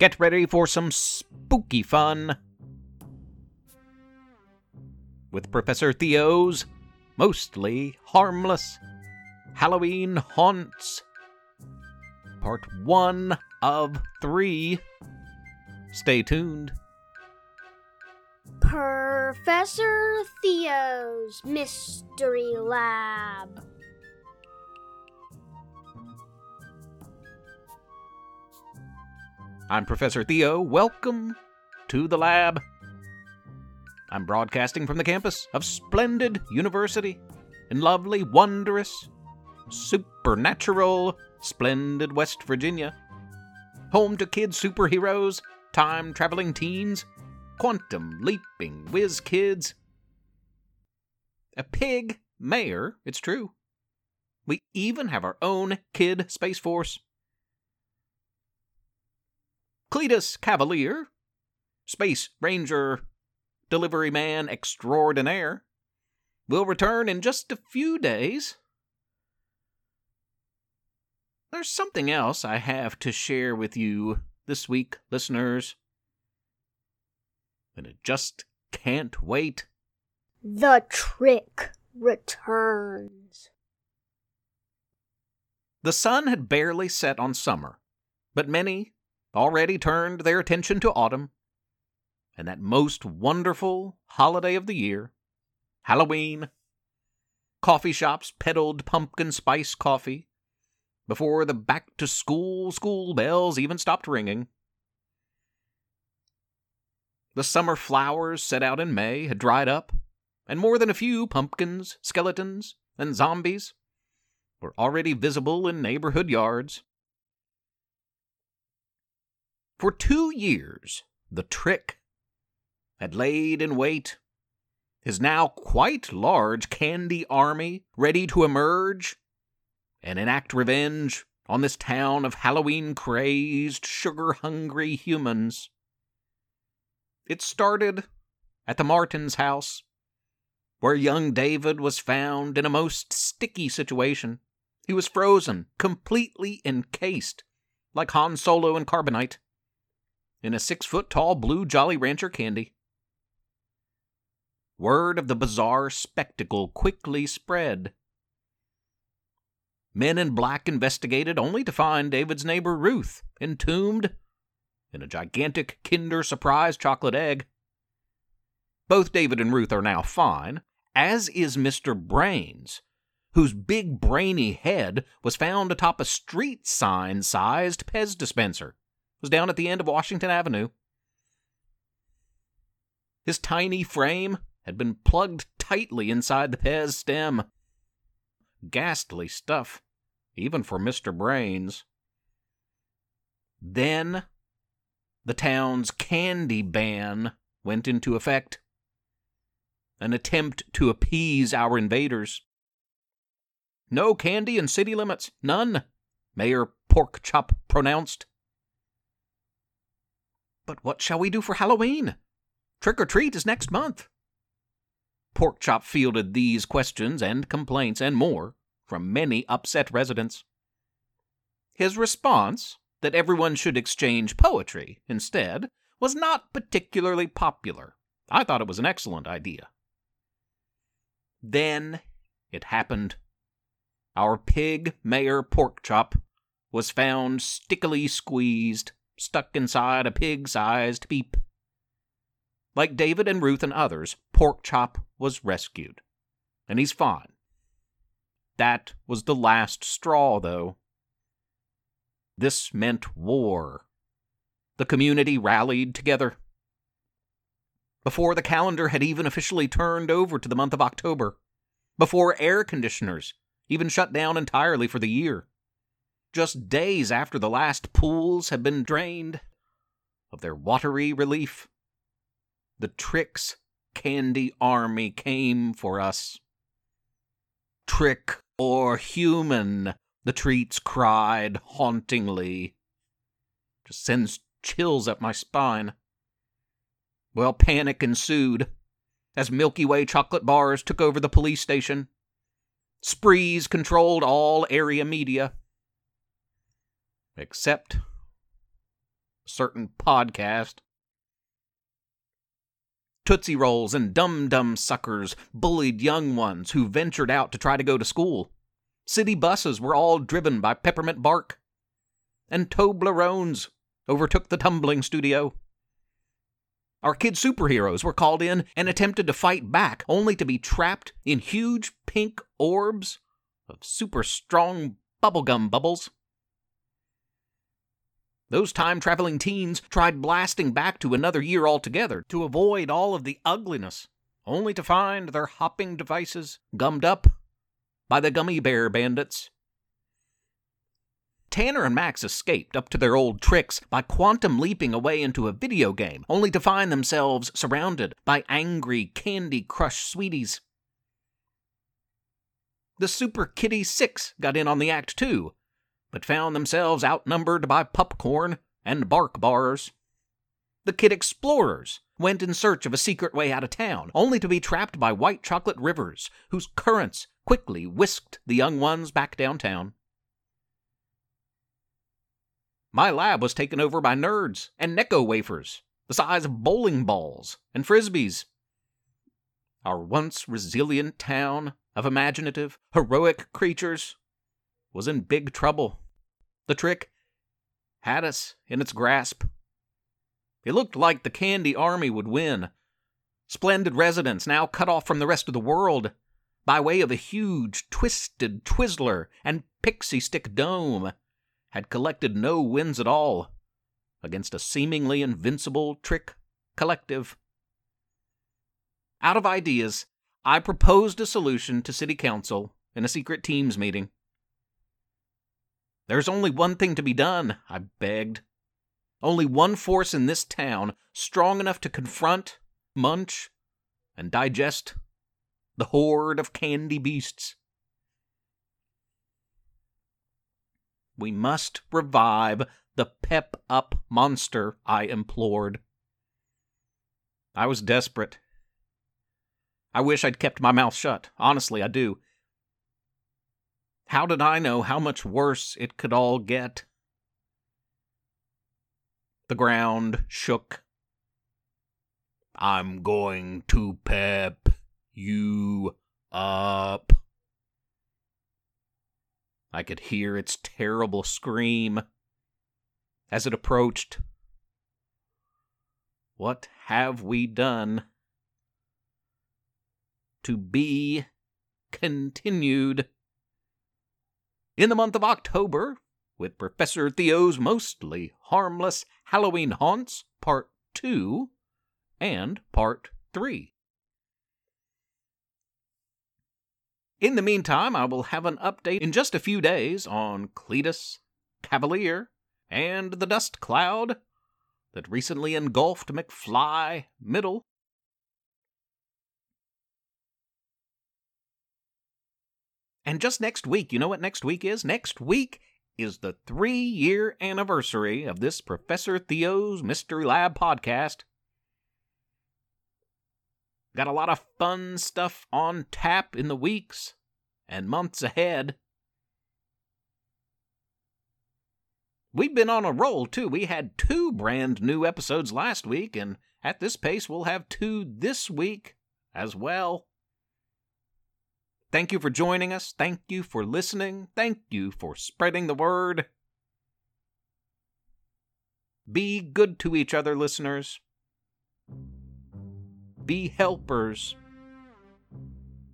Get ready for some spooky fun with Professor Theo's mostly harmless Halloween haunts. Part 1 of 3. Stay tuned. Professor Theo's Mystery Lab. I'm Professor Theo. Welcome to the lab. I'm broadcasting from the campus of Splendid University in lovely, wondrous, supernatural, splendid West Virginia. Home to kid superheroes, time traveling teens, quantum leaping whiz kids. A pig mayor, it's true. We even have our own kid space force. Cletus Cavalier, Space Ranger, Delivery Man Extraordinaire, will return in just a few days. There's something else I have to share with you this week, listeners. And it just can't wait. The trick returns. The sun had barely set on summer, but many already turned their attention to autumn and that most wonderful holiday of the year, Halloween. Coffee shops peddled pumpkin spice coffee before the back to school school bells even stopped ringing. The summer flowers set out in May had dried up, and more than a few pumpkins, skeletons, and zombies were already visible in neighborhood yards. For two years, the trick had laid in wait, his now quite large candy army ready to emerge and enact revenge on this town of Halloween crazed, sugar hungry humans. It started at the Martins' house, where young David was found in a most sticky situation. He was frozen, completely encased, like Han Solo in carbonite in a six foot tall blue Jolly Rancher candy. Word of the bizarre spectacle quickly spread. Men in black investigated only to find David's neighbor Ruth entombed in a gigantic Kinder Surprise chocolate egg. Both David and Ruth are now fine, as is Mr. Brains, whose big brainy head was found atop a street sign sized Pez dispenser was down at the end of Washington Avenue. His tiny frame had been plugged tightly inside the Pez stem. Ghastly stuff, even for Mr. Brains. Then the town's candy ban went into effect. An attempt to appease our invaders. No candy in city limits, none, Mayor Porkchop pronounced. But what shall we do for Halloween? Trick or treat is next month. Porkchop fielded these questions and complaints and more from many upset residents. His response, that everyone should exchange poetry instead, was not particularly popular. I thought it was an excellent idea. Then it happened. Our pig mayor Porkchop was found stickily squeezed stuck inside a pig sized peep. Like David and Ruth and others, Porkchop was rescued, and he's fine. That was the last straw, though. This meant war. The community rallied together. Before the calendar had even officially turned over to the month of October, before air conditioners even shut down entirely for the year, just days after the last pools had been drained of their watery relief. The Tricks Candy Army came for us. Trick or human, the treats cried hauntingly. Just sends chills up my spine. Well, panic ensued as Milky Way chocolate bars took over the police station. Sprees controlled all area media except certain podcast. Tootsie Rolls and Dum Dum Suckers bullied young ones who ventured out to try to go to school. City buses were all driven by peppermint bark. And Toblerones overtook the tumbling studio. Our kid superheroes were called in and attempted to fight back, only to be trapped in huge pink orbs of super strong bubblegum bubbles. Those time traveling teens tried blasting back to another year altogether to avoid all of the ugliness, only to find their hopping devices gummed up by the gummy bear bandits. Tanner and Max escaped up to their old tricks by quantum leaping away into a video game, only to find themselves surrounded by angry Candy Crush sweeties. The Super Kitty Six got in on the act too, but found themselves outnumbered by popcorn and bark bars. The Kid Explorers went in search of a secret way out of town, only to be trapped by white chocolate rivers whose currents quickly whisked the young ones back downtown. My lab was taken over by nerds and Necco wafers, the size of bowling balls and frisbees. Our once resilient town of imaginative, heroic creatures was in big trouble. The trick had us in its grasp. It looked like the Candy Army would win. Splendid residents now cut off from the rest of the world by way of a huge, twisted Twizzler and pixie stick dome had collected no wins at all against a seemingly invincible trick collective. Out of ideas, I proposed a solution to City Council in a secret Teams meeting. There's only one thing to be done, I begged. Only one force in this town strong enough to confront, munch, and digest the horde of candy beasts. We must revive the pep up monster, I implored. I was desperate. I wish I'd kept my mouth shut. Honestly, I do. How did I know how much worse it could all get? The ground shook. I'm going to pep you up. I could hear its terrible scream as it approached. What have we done? To be continued. In the month of October, with Professor Theo's mostly harmless Halloween haunts, Part 2 and Part 3. In the meantime, I will have an update in just a few days on Cletus, Cavalier, and the dust cloud that recently engulfed McFly Middle. And just next week, you know what next week is? Next week is the three year anniversary of this Professor Theo's Mystery Lab podcast. Got a lot of fun stuff on tap in the weeks and months ahead. We've been on a roll, too. We had two brand new episodes last week, and at this pace, we'll have two this week as well. Thank you for joining us. Thank you for listening. Thank you for spreading the word. Be good to each other, listeners. Be helpers.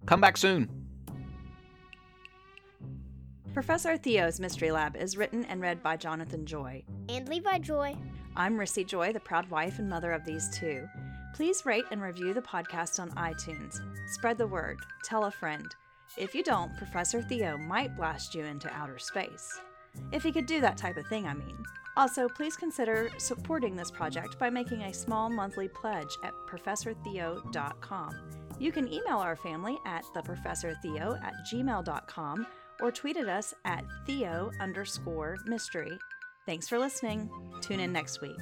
Come back soon. Professor Theo's Mystery Lab is written and read by Jonathan Joy. And Levi Joy. I'm Rissy Joy, the proud wife and mother of these two. Please rate and review the podcast on iTunes. Spread the word. Tell a friend. If you don't, Professor Theo might blast you into outer space. If he could do that type of thing, I mean. Also, please consider supporting this project by making a small monthly pledge at ProfessorTheo.com. You can email our family at theprofessortheo at gmail.com or tweet at us at theo underscore mystery. Thanks for listening. Tune in next week.